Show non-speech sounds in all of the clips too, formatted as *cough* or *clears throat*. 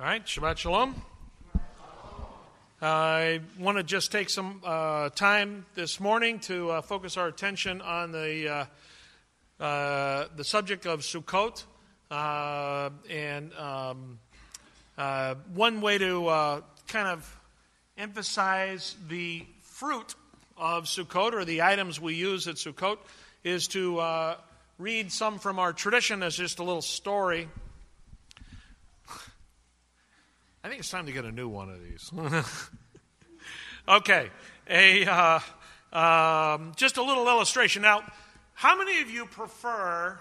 All right, Shabbat Shalom. I want to just take some uh, time this morning to uh, focus our attention on the uh, uh the subject of Sukkot, uh, and um, uh, one way to kind of emphasize the fruit of Sukkot or the items we use at Sukkot is to read some from our tradition as just a little story. I think it's time to get a new one of these. *laughs* okay, a uh, um, just a little illustration. Now, how many of you prefer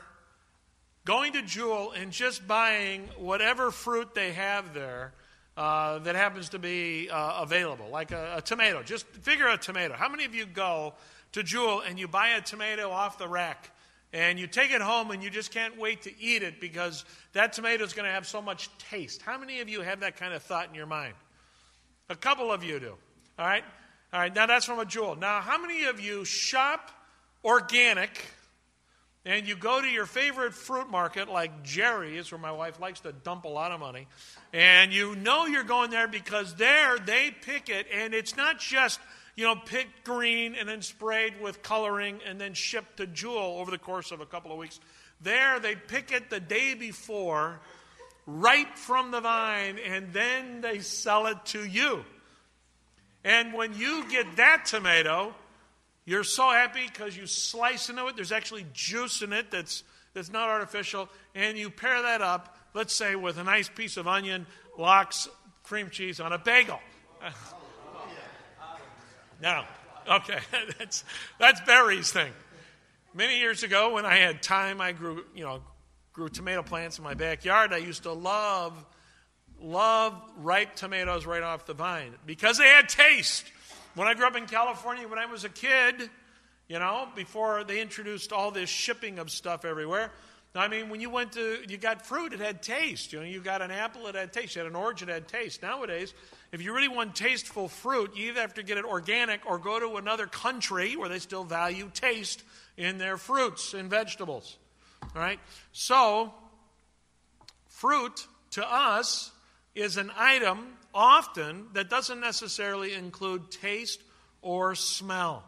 going to Jewel and just buying whatever fruit they have there uh, that happens to be uh, available, like a, a tomato? Just figure a tomato. How many of you go to Jewel and you buy a tomato off the rack? And you take it home and you just can't wait to eat it because that tomato is going to have so much taste. How many of you have that kind of thought in your mind? A couple of you do. All right? All right, now that's from a jewel. Now, how many of you shop organic and you go to your favorite fruit market like Jerry's, where my wife likes to dump a lot of money, and you know you're going there because there they pick it, and it's not just you know, picked green and then sprayed with coloring and then shipped to Jewel over the course of a couple of weeks. There, they pick it the day before, right from the vine, and then they sell it to you. And when you get that tomato, you're so happy because you slice into it. There's actually juice in it that's, that's not artificial. And you pair that up, let's say, with a nice piece of onion, lox, cream cheese on a bagel. *laughs* Now, okay, *laughs* that's, that's Barry's thing. Many years ago, when I had time, I grew, you know, grew tomato plants in my backyard. I used to love, love ripe tomatoes right off the vine because they had taste. When I grew up in California, when I was a kid, you know, before they introduced all this shipping of stuff everywhere, I mean, when you went to, you got fruit, it had taste. You know, you got an apple, it had taste. You had an orange, it had taste. Nowadays, if you really want tasteful fruit, you either have to get it organic or go to another country where they still value taste in their fruits and vegetables. All right? So, fruit to us is an item often that doesn't necessarily include taste or smell.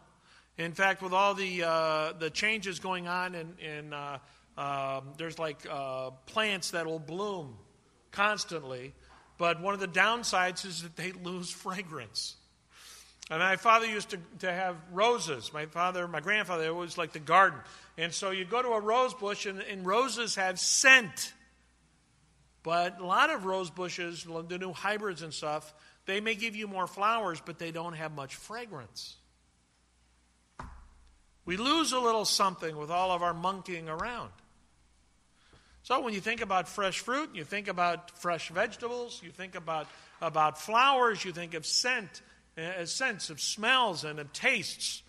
In fact, with all the, uh, the changes going on in, in uh, um, there's like uh, plants that will bloom constantly, but one of the downsides is that they lose fragrance. And my father used to, to have roses. My father, my grandfather, always liked the garden. And so you go to a rose bush, and, and roses have scent. But a lot of rose bushes, the new hybrids and stuff, they may give you more flowers, but they don't have much fragrance. We lose a little something with all of our monkeying around. So when you think about fresh fruit, you think about fresh vegetables, you think about, about flowers, you think of scent, a sense of smells and of tastes.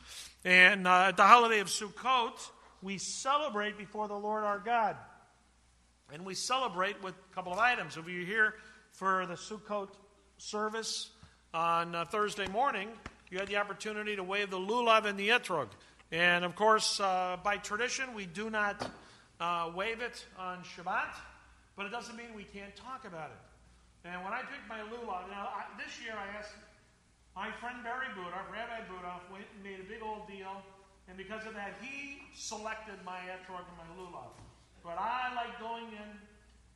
And uh, at the holiday of Sukkot, we celebrate before the Lord our God. And we celebrate with a couple of items. If you're here for the Sukkot service on uh, Thursday morning, you had the opportunity to wave the lulav and the etrog. And of course, uh, by tradition, we do not uh, wave it on Shabbat, but it doesn't mean we can't talk about it. And when I picked my lulav, now I, this year I asked my friend Barry Budoff, Rabbi Budoff, went and made a big old deal, and because of that, he selected my etrog and my lulav. But I like going in,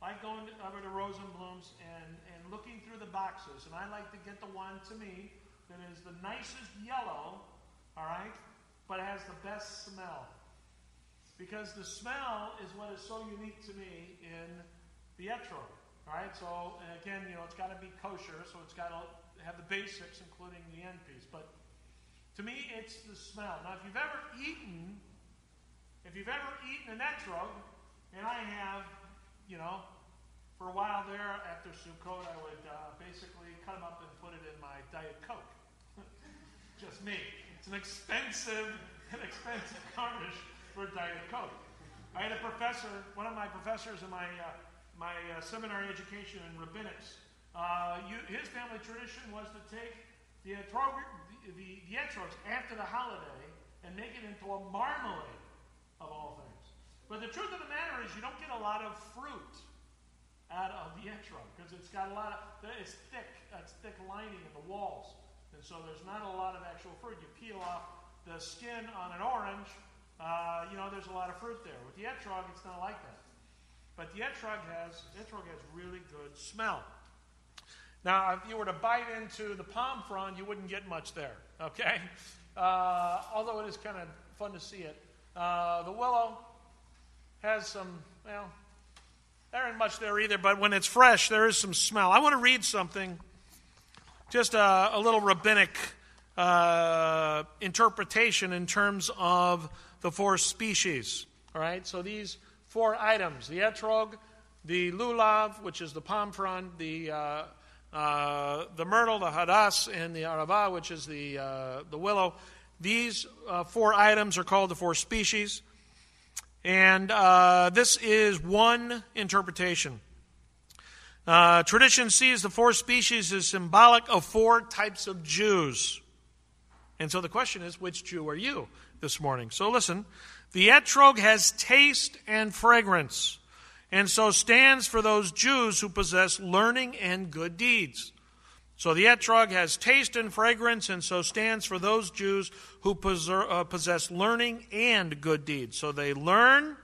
like going over to Rosenblum's and, and looking through the boxes, and I like to get the one to me that is the nicest yellow, all right, but has the best smell. Because the smell is what is so unique to me in the etrog. All right, so again, you know, it's got to be kosher, so it's got to have the basics, including the end piece. But to me, it's the smell. Now, if you've ever eaten, if you've ever eaten an etrog, and I have, you know, for a while there after Sukkot, I would uh, basically cut them up and put it in my Diet Coke. *laughs* Just me. It's an expensive, *laughs* an expensive *laughs* garnish for Diet Coke. I had a professor, one of my professors in my, uh, my uh, seminary education in rabbinics. Uh, you, his family tradition was to take the, the, the, the etrogs after the holiday and make it into a marmalade, of all things. But the truth of the matter is, you don't get a lot of fruit out of the etrog because it's got a lot of, it's thick, it's thick lining in the walls. And so there's not a lot of actual fruit. You peel off the skin on an orange, uh, you know, there's a lot of fruit there. With the etrog, it's not like that. But the etrog has, etrog has really good smell. Now, if you were to bite into the palm frond, you wouldn't get much there, *laughs* okay? Uh, although it is kind of fun to see it. Uh, the willow has some, well, there isn't much there either, but when it's fresh, there is some smell. I want to read something, just a, a little rabbinic uh, interpretation in terms of the four species. All right, so these four items the etrog, the lulav, which is the palm frond, the uh, uh, the myrtle, the hadass, and the arava, which is the, uh, the willow. These uh, four items are called the four species. And uh, this is one interpretation. Uh, tradition sees the four species as symbolic of four types of Jews. And so the question is, which Jew are you this morning? So listen. The etrog has taste and fragrance and so stands for those Jews who possess learning and good deeds. So the etrog has taste and fragrance, and so stands for those Jews who uh, possess learning and good deeds. So they learn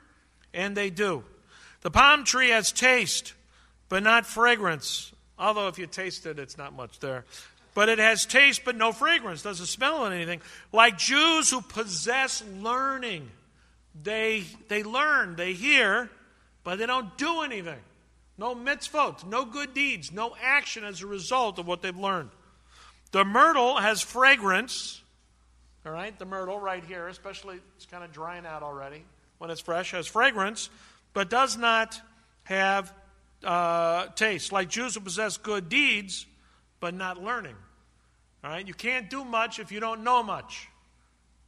and they do. The palm tree has taste, but not fragrance. Although if you taste it, it's not much there. But it has taste, but no fragrance. Doesn't smell anything. Like Jews who possess learning. They, they learn, they hear, but they don't do anything. No mitzvot, no good deeds, no action as a result of what they've learned. The myrtle has fragrance. All right, the myrtle right here, especially it's kind of drying out already when it's fresh, has fragrance, but does not have uh, taste. Like Jews who possess good deeds, but not learning. All right, you can't do much if you don't know much.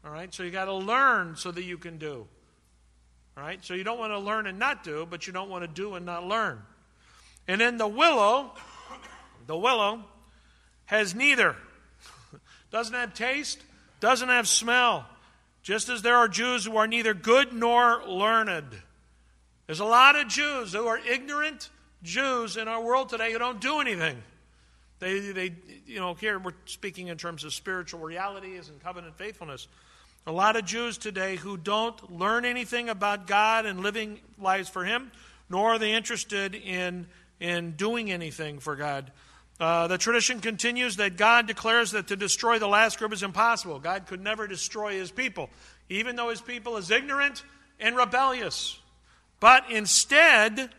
All right, so you got to learn so that you can do. All right? So you don't want to learn and not do, but you don't want to do and not learn. And then the willow, the willow has neither. *laughs* doesn't have taste, doesn't have smell. Just as there are Jews who are neither good nor learned. There's a lot of Jews who are ignorant Jews in our world today who don't do anything. They, they, you know, here we're speaking in terms of spiritual realities and covenant faithfulness. A lot of Jews today who don't learn anything about God and living lives for Him, nor are they interested in, in doing anything for God. Uh, the tradition continues that God declares that to destroy the last group is impossible. God could never destroy His people, even though His people is ignorant and rebellious. But instead,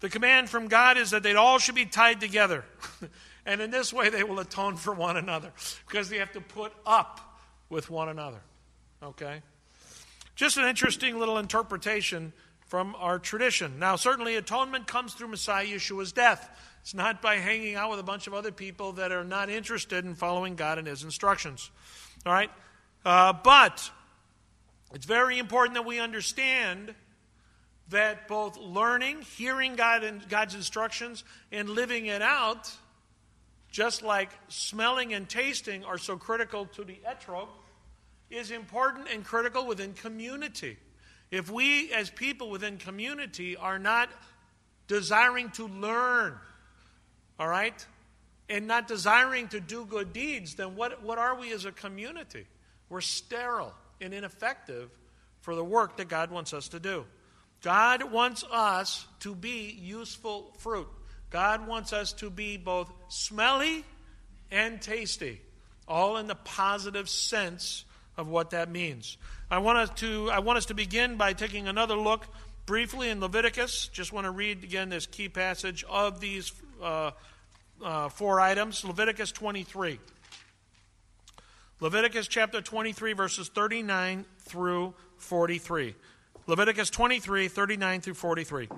the command from God is that they all should be tied together. *laughs* and in this way, they will atone for one another because they have to put up with one another. Okay? Just an interesting little interpretation from our tradition. Now, certainly, atonement comes through Messiah Yeshua's death. It's not by hanging out with a bunch of other people that are not interested in following God and His instructions. All right? Uh, but it's very important that we understand that both learning, hearing God and God's instructions, and living it out, just like smelling and tasting, are so critical to the etrog is important and critical within community. If we, as people within community, are not desiring to learn, all right, and not desiring to do good deeds, then what, what are we as a community? We're sterile and ineffective for the work that God wants us to do. God wants us to be useful fruit. God wants us to be both smelly and tasty, all in the positive sense of what that means. I want us to, I want us to begin by taking another look briefly in Leviticus. Just want to read again this key passage of these uh, uh, four items Leviticus 23. Leviticus chapter 23, verses 39 through 43. Leviticus 23, 39 through 43.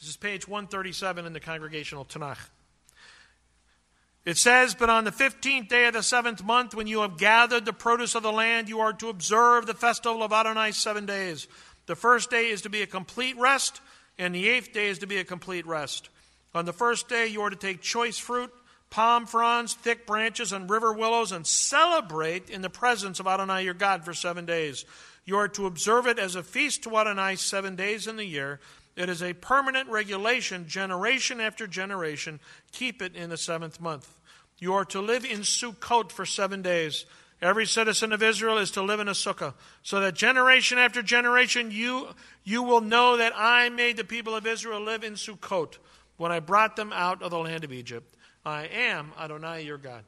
This is page 137 in the Congregational Tanakh. It says, But on the fifteenth day of the seventh month, when you have gathered the produce of the land, you are to observe the festival of Adonai seven days. The first day is to be a complete rest, and the eighth day is to be a complete rest. On the first day, you are to take choice fruit, palm fronds, thick branches, and river willows, and celebrate in the presence of Adonai your God for seven days. You are to observe it as a feast to Adonai seven days in the year It is a permanent regulation, generation after generation. Keep it in the seventh month. You are to live in Sukkot for seven days. Every citizen of Israel is to live in a sukkah, so that generation after generation you, you will know that I made the people of Israel live in Sukkot when I brought them out of the land of Egypt. I am Adonai your God.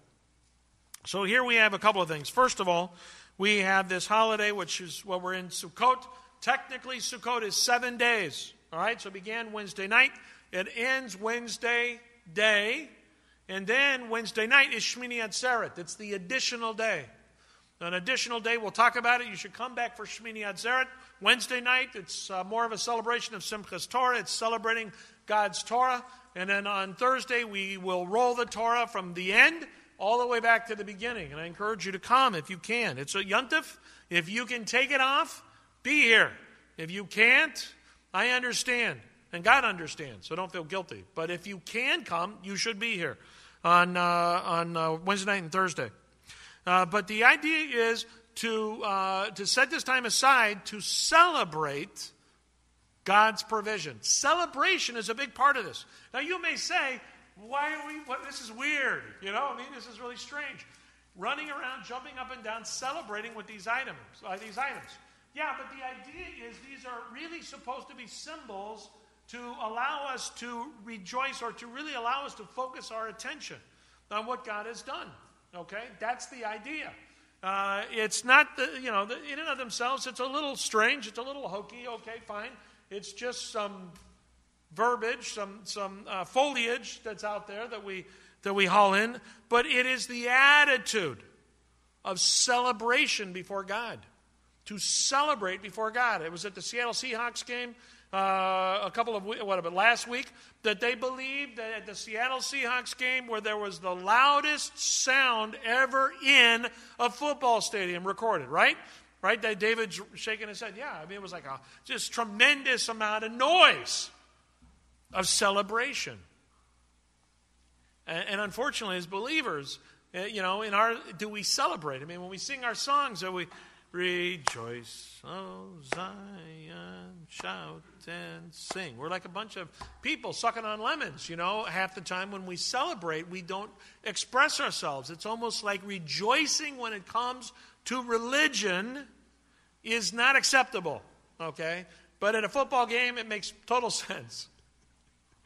So here we have a couple of things. First of all, we have this holiday, which is what we're in Sukkot. Technically, Sukkot is seven days. All right, so it began Wednesday night. It ends Wednesday day. And then Wednesday night is Shmini Atzeret. It's the additional day. An additional day, we'll talk about it. You should come back for Shmini Atzeret. Wednesday night, it's uh, more of a celebration of Simchas Torah. It's celebrating God's Torah. And then on Thursday, we will roll the Torah from the end all the way back to the beginning. And I encourage you to come if you can. It's a yuntif. If you can take it off, be here. If you can't, I understand. And God understands, so don't feel guilty. But if you can come, you should be here on, uh, on uh, Wednesday night and Thursday. Uh, but the idea is to, uh, to set this time aside to celebrate God's provision. Celebration is a big part of this. Now, you may say, why are we, what, this is weird. You know, I mean, this is really strange. Running around, jumping up and down, celebrating with these items. Uh, these items. Yeah, but the idea is these are really supposed to be symbols to allow us to rejoice or to really allow us to focus our attention on what God has done. Okay? That's the idea. Uh, it's not, the, you know, the, in and of themselves, it's a little strange. It's a little hokey. Okay, fine. It's just some verbiage, some, some uh, foliage that's out there that we, that we haul in. But it is the attitude of celebration before God. To celebrate before God. It was at the Seattle Seahawks game uh, a couple of what about last week that they believed that at the Seattle Seahawks game where there was the loudest sound ever in a football stadium recorded, right? Right? That David's shaking his head. Yeah, I mean it was like a just tremendous amount of noise of celebration. And, and unfortunately, as believers, uh, you know, in our do we celebrate? I mean, when we sing our songs, are we rejoice, oh Zion, shout and sing. We're like a bunch of people sucking on lemons, you know. Half the time when we celebrate, we don't express ourselves. It's almost like rejoicing when it comes to religion is not acceptable, okay? But at a football game, it makes total *laughs* sense.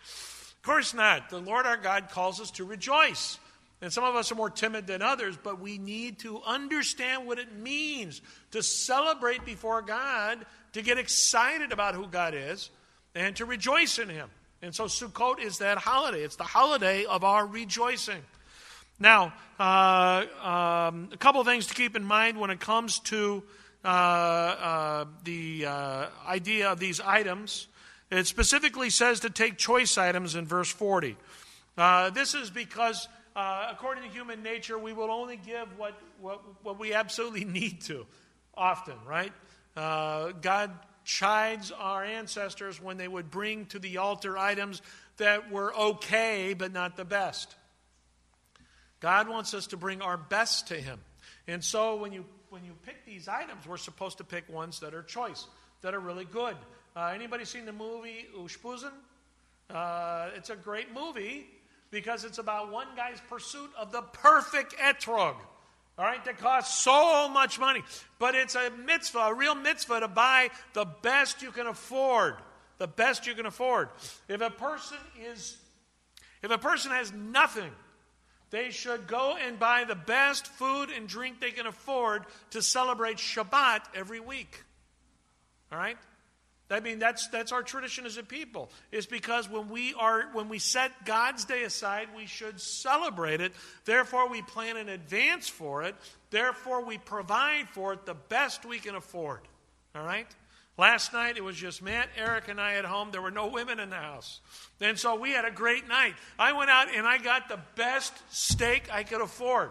Of course not. The Lord our God calls us to rejoice. And some of us are more timid than others, but we need to understand what it means to celebrate before God, to get excited about who God is, and to rejoice in Him. And so Sukkot is that holiday. It's the holiday of our rejoicing. Now, uh, um, a couple of things to keep in mind when it comes to uh, uh, the uh, idea of these items. It specifically says to take choice items in verse 40. Uh, this is because uh, according to human nature, we will only give what, what, what we absolutely *laughs* need to, often, right? Uh, God chides our ancestors when they would bring to the altar items that were okay, but not the best. God wants us to bring our best to Him. And so when you, when you pick these items, we're supposed to pick ones that are choice, that are really good. Uh, anybody seen the movie Ushpizin? Uh, it's a great movie, because it's about one guy's pursuit of the perfect etrog. All right, that costs so much money. But it's a mitzvah, a real mitzvah to buy the best you can afford. The best you can afford. If a person is if a person has nothing, they should go and buy the best food and drink they can afford to celebrate Shabbat every week. All right? I mean, that's, that's our tradition as a people, is because when we, are, when we set God's day aside, we should celebrate it. Therefore, we plan in advance for it. Therefore, we provide for it the best we can afford. All right? Last night, it was just Matt, Eric, and I at home. There were no women in the house. And so we had a great night. I went out and I got the best steak I could afford.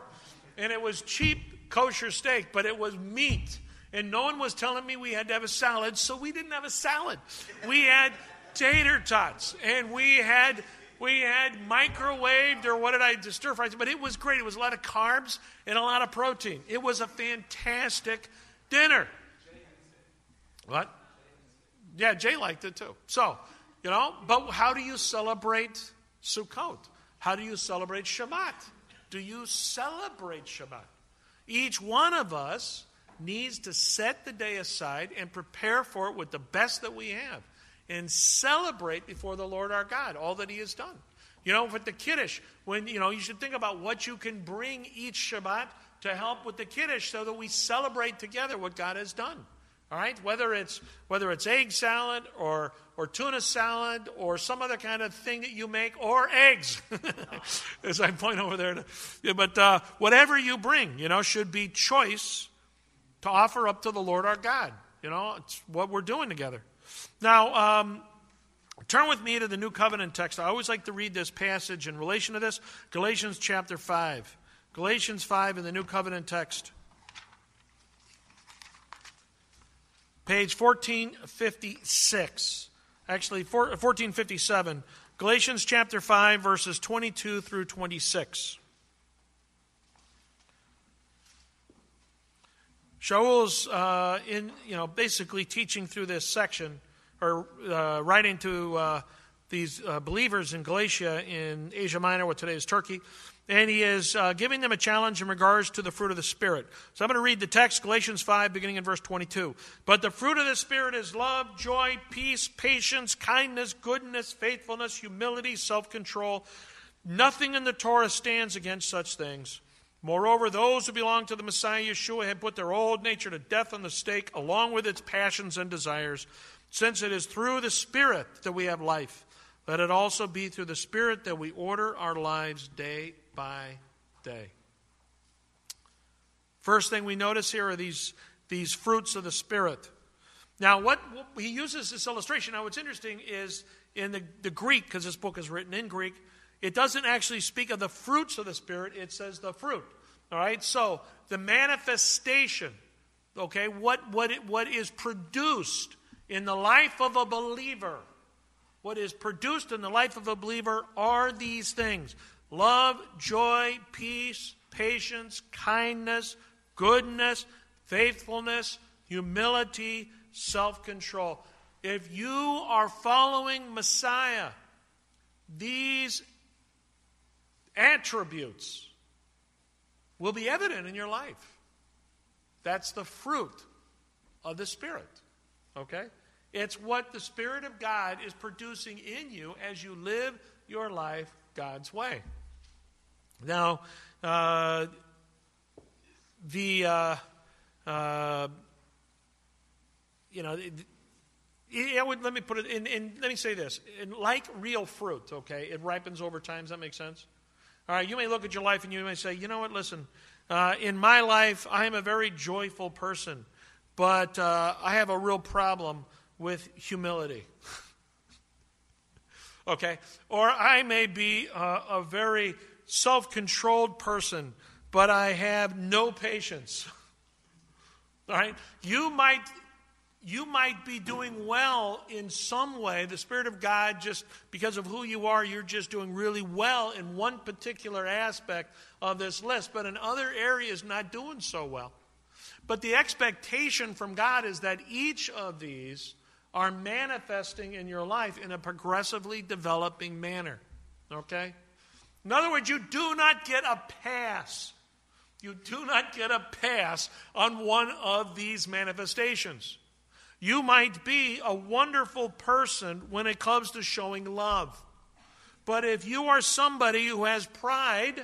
And it was cheap kosher steak, but it was meat and no one was telling me we had to have a salad, so we didn't have a salad. We had tater tots, and we had we had microwaved or what did I stir fry? But it was great. It was a lot of carbs and a lot of protein. It was a fantastic dinner. What? Yeah, Jay liked it too. So You know, but how do you celebrate Sukkot? How do you celebrate Shabbat? Do you celebrate Shabbat? Each one of us needs to set the day aside and prepare for it with the best that we have and celebrate before the Lord our God all that He has done. You know, with the Kiddush, when, you know, you should think about what you can bring each Shabbat to help with the Kiddush so that we celebrate together what God has done. All right? Whether it's, whether it's egg salad or, or tuna salad or some other kind of thing that you make or eggs, *laughs* as I point over there. To, but uh, whatever you bring, you know, should be choice to offer up to the Lord our God. You know, it's what we're doing together. Now, um, turn with me to the New Covenant text. I always like to read this passage in relation to this Galatians chapter 5. Galatians 5 in the New Covenant text. Page 1456. Actually, 1457. Galatians chapter 5, verses 22 through 26. Shaul's uh, in, you know, basically teaching through this section, or uh, writing to uh, these uh, believers in Galatia in Asia Minor, what today is Turkey, and he is uh, giving them a challenge in regards to the fruit of the Spirit. So I'm going to read the text, Galatians 5, beginning in verse 22. But the fruit of the Spirit is love, joy, peace, patience, kindness, goodness, faithfulness, humility, self control. Nothing in the Torah stands against such things. Moreover, those who belong to the Messiah Yeshua have put their old nature to death on the stake, along with its passions and desires. Since it is through the Spirit that we have life, let it also be through the Spirit that we order our lives day by day. First thing we notice here are these, these fruits of the Spirit. Now, what, what he uses this illustration. Now, what's interesting is in the, the Greek, because this book is written in Greek, it doesn't actually speak of the fruits of the Spirit, it says the fruit. All right? So, the manifestation, okay, what, what, it, what is produced in the life of a believer, what is produced in the life of a believer are these things love, joy, peace, patience, kindness, goodness, faithfulness, humility, self control. If you are following Messiah, these attributes will be evident in your life. That's the fruit of the Spirit. Okay? It's what the Spirit of God is producing in you as you live your life God's way. Now, uh, the, uh, uh, you know, it, it would, let me put it in, in, let me say this. In, like real fruit, okay, it ripens over time. Does that make sense? All right, you may look at your life and you may say, you know what, listen, uh, in my life, I am a very joyful person, but uh, I have a real problem with humility. *laughs* okay? Or I may be a, a very self controlled person, but I have no patience. *laughs* All right? You might you might be doing well in some way. The Spirit of God, just because of who you are, you're just doing really well in one particular aspect of this list, but in other areas, not doing so well. But the expectation from God is that each of these are manifesting in your life in a progressively developing manner. Okay? In other words, you do not get a pass. You do not get a pass on one of these manifestations. You might be a wonderful person when it comes to showing love. But if you are somebody who has pride,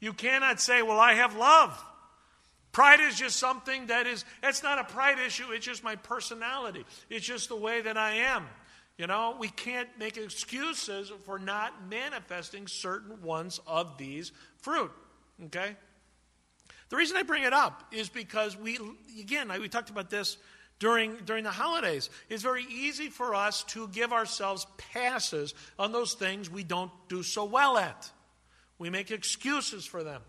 you cannot say, Well, I have love. Pride is just something that is, it's not a pride issue, it's just my personality. It's just the way that I am. You know, we can't make excuses for not manifesting certain ones of these fruit. Okay? The reason I bring it up is because we, again, we talked about this during, during the holidays. It's very easy for us to give ourselves passes on those things we don't do so well at. We make excuses for them.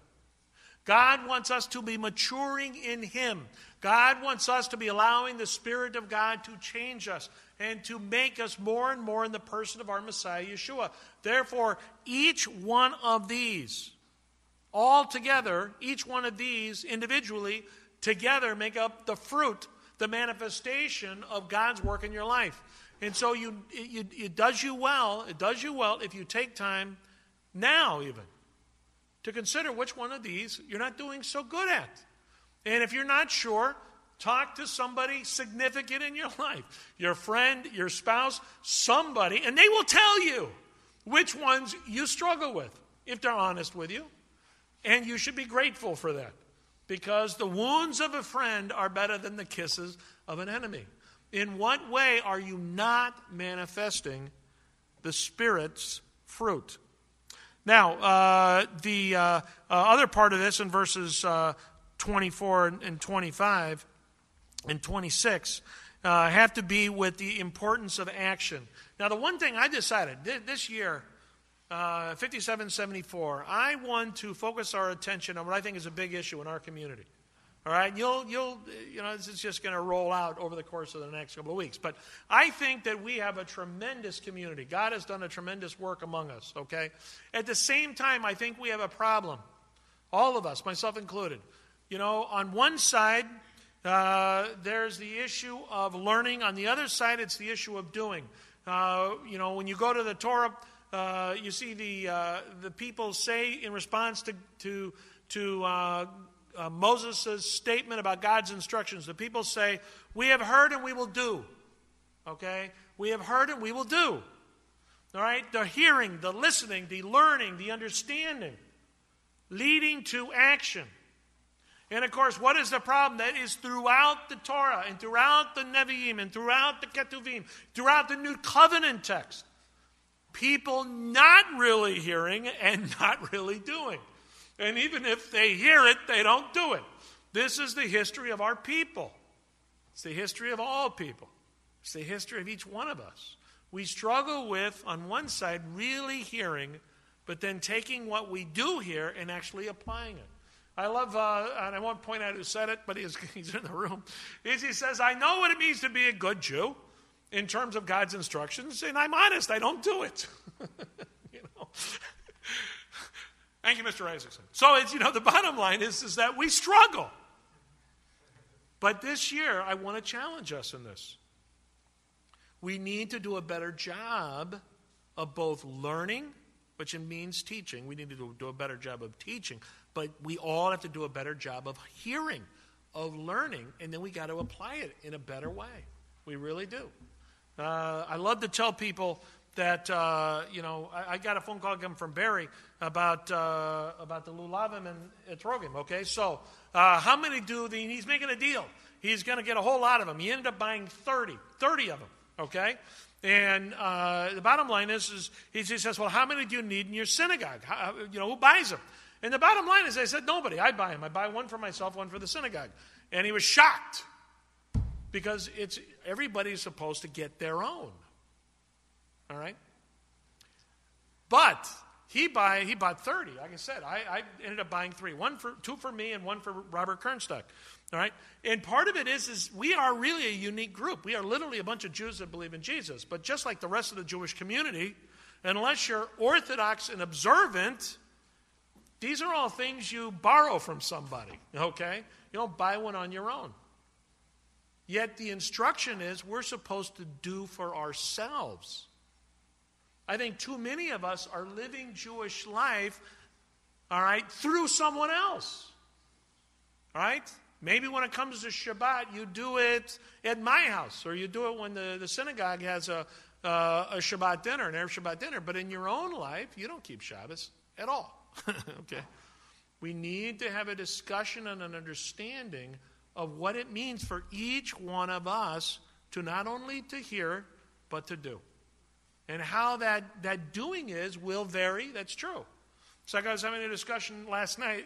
God wants us to be maturing in Him. God wants us to be allowing the Spirit of God to change us and to make us more and more in the person of our Messiah, Yeshua. Therefore, each one of these, all together, each one of these individually, together make up the fruit the manifestation of God's work in your life. And so you, it, it does you well, it does you well if you take time now, even, to consider which one of these you're not doing so good at. And if you're not sure, talk to somebody significant in your *laughs* life your friend, your spouse, somebody, and they will tell you which ones you struggle with if they're honest with you. And you should be grateful for that because the wounds of a friend are better than the kisses of an enemy. In what way are you not manifesting the Spirit's fruit? Now, uh, the uh, uh, other part of this in verses uh, 24 and 25 and 26 uh, have to be with the importance of action. Now, the one thing I decided this year, uh, 5774, I want to focus our attention on what I think is a big issue in our community. All right, you'll, you'll, you know, this is just going to roll out over the course of the next couple of weeks. But I think that we have a tremendous community. God has done a tremendous work among us, okay? At the same time, I think we have a problem. All of us, myself included. You know, on one side, uh, there's the issue of learning. On the other side, it's the issue of doing. Uh, you know, when you go to the Torah, uh, you see the, uh, the people say in response to, to, to uh, uh, Moses' statement about God's instructions. The people say, We have heard and we will do. Okay? We have heard and we will do. All right? The hearing, the listening, the learning, the understanding, leading to action. And of course, what is the problem? That is throughout the Torah and throughout the Nevi'im and throughout the Ketuvim, throughout the New Covenant text, people not really hearing and *laughs* not really doing. And even if they hear it, they don't do it. This is the history of our people. It's the history of all people. It's the history of each one of us. We struggle with, on one side, really hearing, but then taking what we do hear and actually applying it. I love, uh, and I won't point out who said it, but he's, *laughs* he's in the room. Is he says, I know what it means to be a good Jew in terms of God's instructions, and I'm honest, I don't do it. *laughs* you know? Thank you, Mr. Isaacson. So it's, you know, the bottom line is, is that we struggle. But this year, I want to challenge us in this. We need to do a better job of both learning, which means teaching. We need to do a better job of teaching. But we all have to do a better job of hearing, of learning, and then we got to apply it in a better way. We really do. Uh, I love to tell people that uh, you know I, I, got a phone call again from Barry about uh, about the lulavim and etrogim. Okay, so uh, how many do the? He's making a deal. He's going to get a whole lot of them. He ended up buying 30, 30 of them. Okay, and uh, the bottom line is, is he says, well, how many do you need in your synagogue? How, you know, who buys them? And the bottom line is, I said, nobody. I buy them. I buy one for myself, one for the synagogue. And he was shocked because it's everybody's supposed to get their own. All right? But he buy he bought 30. Like I said, I, I ended up buying three. One for two for me and one for Robert Kernstock. All right? And part of it is, is we are really a unique group. We are literally a bunch of Jews that believe in Jesus. But just like the rest of the Jewish community, unless you're orthodox and observant, these are all things you borrow from somebody, okay? You don't buy one on your own. Yet the instruction is we're supposed to do for ourselves. I think too many of us are living Jewish life, all right, through someone else. All right? Maybe when it comes to Shabbat, you do it at my house, or you do it when the, the synagogue has a, uh, a Shabbat dinner, an Erev Shabbat dinner. But in your own life, you don't keep Shabbos at all. *laughs* okay? We need to have a discussion and an understanding of what it means for each one of us to not only to hear, but to do. And how that, that doing is will vary, that's true. So I was having a discussion last night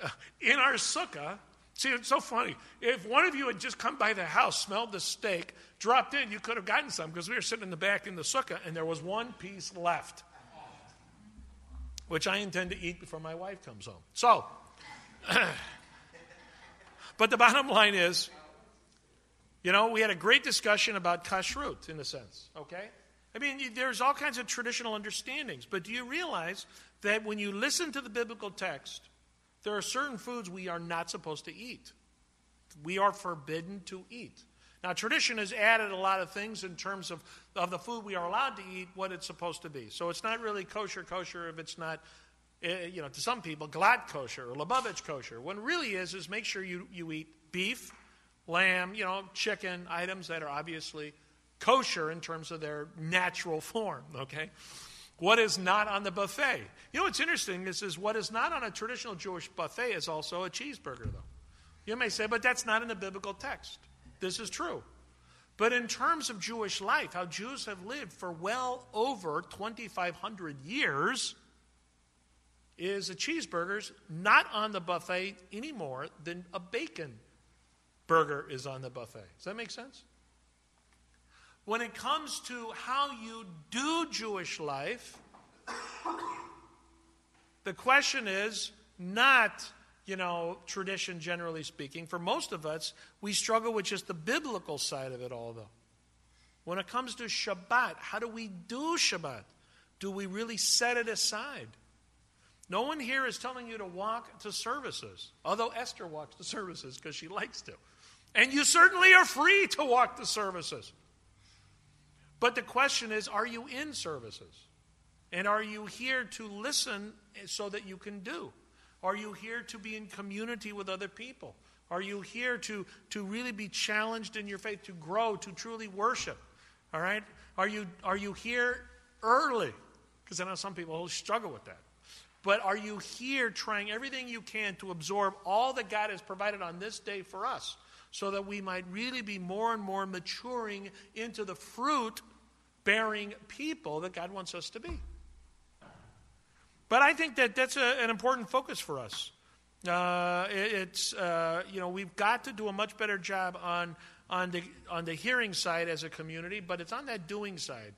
*laughs* in our sukkah. See, it's so funny. If one of you had just come by the house, smelled the steak, dropped in, you could have gotten some because we were sitting in the back in the sukkah and there was one piece left, which I intend to eat before my wife comes home. So, *clears throat* but the *laughs* bottom line is, you know, we had a great discussion about kashrut in a sense, okay? I mean, there's all kinds of traditional understandings, but do you realize that when you listen to the biblical text, there are certain foods we are not supposed to eat? We are forbidden to eat. Now, tradition has added a lot of things in terms of, of the food we are allowed to eat, what it's supposed to be. So it's not really kosher kosher if it's not, Uh, you know, to some people, glatt kosher or Lubavitch kosher. What really is, is make sure you, you eat beef, lamb, you know, chicken, items that are obviously kosher in terms of their natural form, okay? What is not on the buffet? You know what's interesting is what is not on a traditional Jewish buffet is also a cheeseburger, though. You may say, but that's not in the biblical text. This is true. But in terms of Jewish life, how Jews have lived for well over 2,500 years, is a cheeseburger's not on the buffet any more than a bacon burger is on the buffet. Does that make sense? When it comes to how you do Jewish life, the question is not you know, tradition, generally speaking. For most of us, we struggle with just the biblical side of it all, though. When it comes to Shabbat, how do we do Shabbat? Do we really set it aside? No one here is telling you to walk to services, although Esther walks to services because she likes to. And you certainly are free to walk to services. But the question is are you in services? And are you here to listen so that you can do? Are you here to be in community with other people? Are you here to, to really be challenged in your faith, to grow, to truly worship? All right? Are you, are you here early? Because I know some people struggle with that. But are you here trying everything you can to absorb all that God has provided on this day for us so that we might really be more and more maturing into the fruit bearing people that God wants us to be? But I think that that's a, an important focus for us. Uh, it, it's uh, you know we've got to do a much better job on on the on the hearing side as a community, but it's on that doing side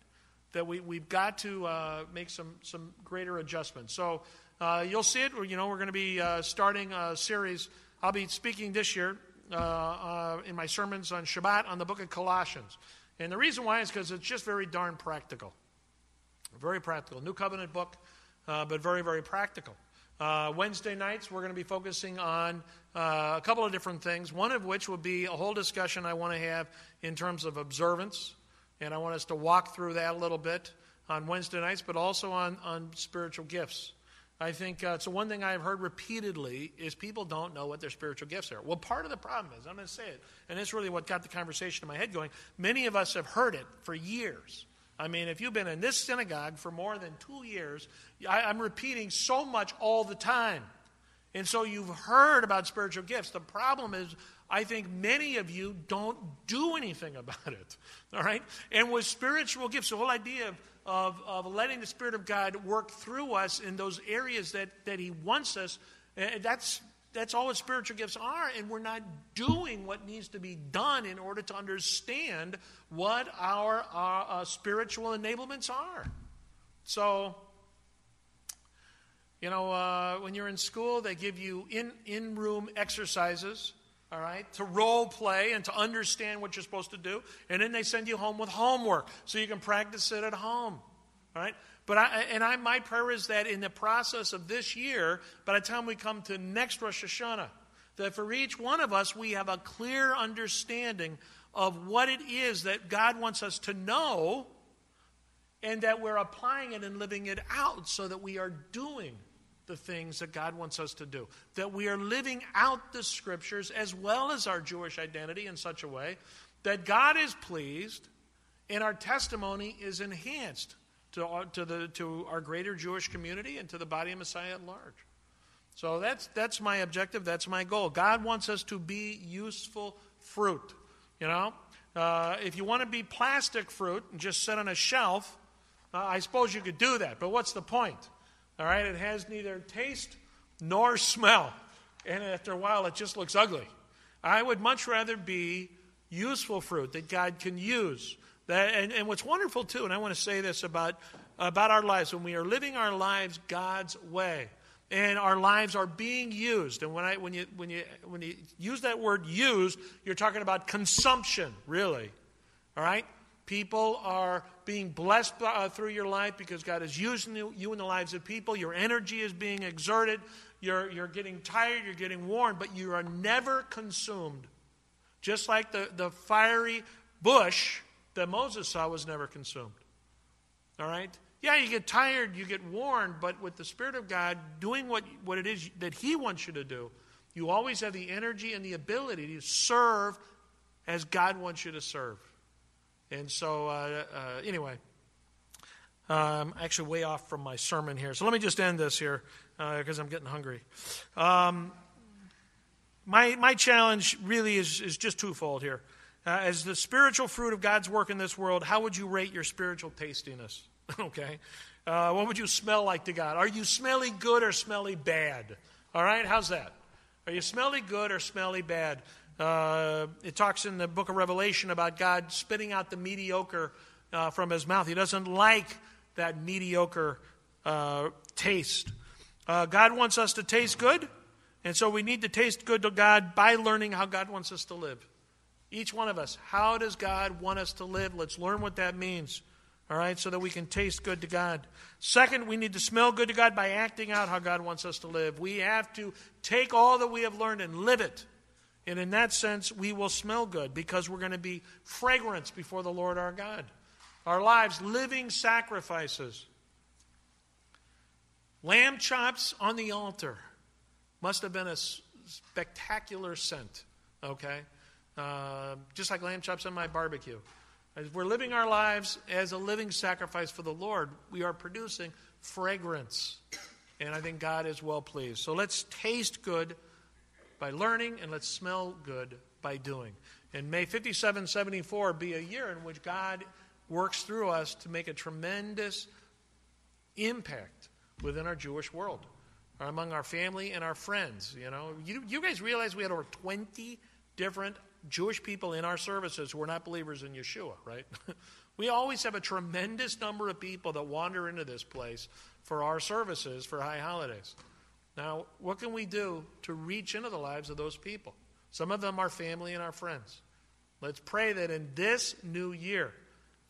that we we've got to uh, make some some greater adjustments. So uh, you'll see it. You know we're going to be uh, starting a series. I'll be speaking this year uh, in my sermons on Shabbat on the book of Colossians, and the reason why is because it's just very darn practical, very practical. New Covenant book uh, but very, very practical. Uh, Wednesday nights, we're going to be focusing on uh, a couple of different things, one of which will be a whole discussion I want to have in terms of observance. And I want us to walk through that a little bit on Wednesday nights, but also on, on spiritual gifts. I think uh, so. One thing I've heard repeatedly is people don't know what their spiritual gifts are. Well, part of the problem is, I'm going to say it, and it's really what got the conversation in my head going. Many of us have heard it for years. I mean, if you've been in this synagogue for more than two years, I, I'm repeating so much all the time. And so you've heard about spiritual gifts. The problem is, I think many of you don't do anything *laughs* about it. All right? And with spiritual gifts, the whole idea of, of, letting the Spirit of God work through us in those areas that, that He wants us, that's, that's all what spiritual gifts are, and we're not doing what needs to be done in order to understand what our, our uh, spiritual enablements are. So, you know, uh, when you're in school, they give you in in room exercises, all right, to role play and to understand what you're supposed to do, and then they send you home with homework so you can practice it at home, all right. But I, and I, my prayer is that in the process of this year, by the time we come to next Rosh Hashanah, that for each one of us, we have a clear understanding of what it is that God wants us to know and that we're applying it and living it out so that we are doing the things that God wants us to do. That we are living out the scriptures as well as our Jewish identity in such a way that God is pleased and our testimony is enhanced to, our, to, the, to our greater Jewish community and to the body of Messiah at large. So that's, that's my objective. That's my goal. God wants us to be useful fruit. You know, uh, if you want to be plastic fruit and just sit on a shelf, uh, I suppose you could do that. But what's the point? All right, it has neither taste nor smell. And after a while, it just looks ugly. I would much rather be useful fruit that God can use. That, and, and what's wonderful, too, and I want to say this about, about our lives, when we are living our lives God's way, and our lives are being used. And when, I, when, you, when, you, when you use that word used, you're talking about consumption, really. All right? People are being blessed uh, through your life because God is using you, in the lives of people. Your energy is being exerted. You're, you're getting tired, you're getting worn, but you are never consumed Just like the, the fiery bush that Moses saw was never consumed. All right? Yeah, you get tired, you get worn, but with the Spirit of God doing what, what it is that He wants you to do, you always have the energy and the ability to serve as God wants you to serve. And so, uh, uh, anyway, I'm actually way off from my sermon here. So let me just end this here because uh, I'm getting hungry. Um, my, my challenge really is, is just twofold here. Uh, as the spiritual fruit of God's work in this world, how would you rate your spiritual tastiness? *laughs* okay. Uh, what would you smell like to God? Are you smelly good or smelly bad? All right, how's that? Are you smelly good or smelly bad? Uh, it talks in the book of Revelation about God spitting out the mediocre uh, from his mouth. He doesn't like that mediocre uh, taste. Uh, God wants us to taste good, and so we need to taste good to God by learning how God wants us to live. Each one of us, how does God want us to live? Let's learn what that means. All right, so that we can taste good to God. Second, we need to smell good to God by acting out how God wants us to live. We have to take all that we have learned and live it. And in that sense, we will smell good because we're going to be fragrance before the Lord our God. Our lives, living sacrifices. Lamb chops on the altar must have been a spectacular scent, okay? Uh, just like lamb chops on my barbecue. As we're living our lives as a living sacrifice for the Lord, we are producing fragrance. And I think God is well pleased. So let's taste good by learning, and let's smell good by doing. And may 5774 be a year in which God works through us to make a tremendous impact within our Jewish world, among our family and our friends. You know, you, you guys realize we had over 20 different Jewish people in our services who are not believers in Yeshua, right? *laughs* we always have a tremendous number of people that wander into this place for our services for high holidays. Now, what can we do to reach into the lives of those people? Some of them are family and our friends. Let's pray that in this new year,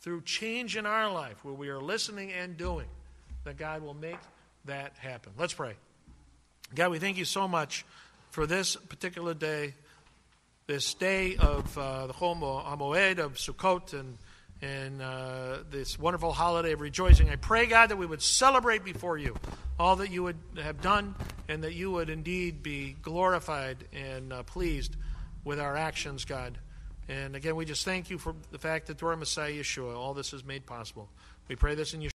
through change in our life, where we are listening and doing, that God will make that happen. Let's pray. God, we thank you so much for this particular day, this day of uh, the Chol Hamoed of Sukkot and and uh, this wonderful holiday of rejoicing. I pray, God, that we would celebrate before you all that you would have done and that you would indeed be glorified and uh, pleased with our actions, God. And again, we just thank you for the fact that through our Messiah Yeshua, all this is made possible. We pray this in Yeshua.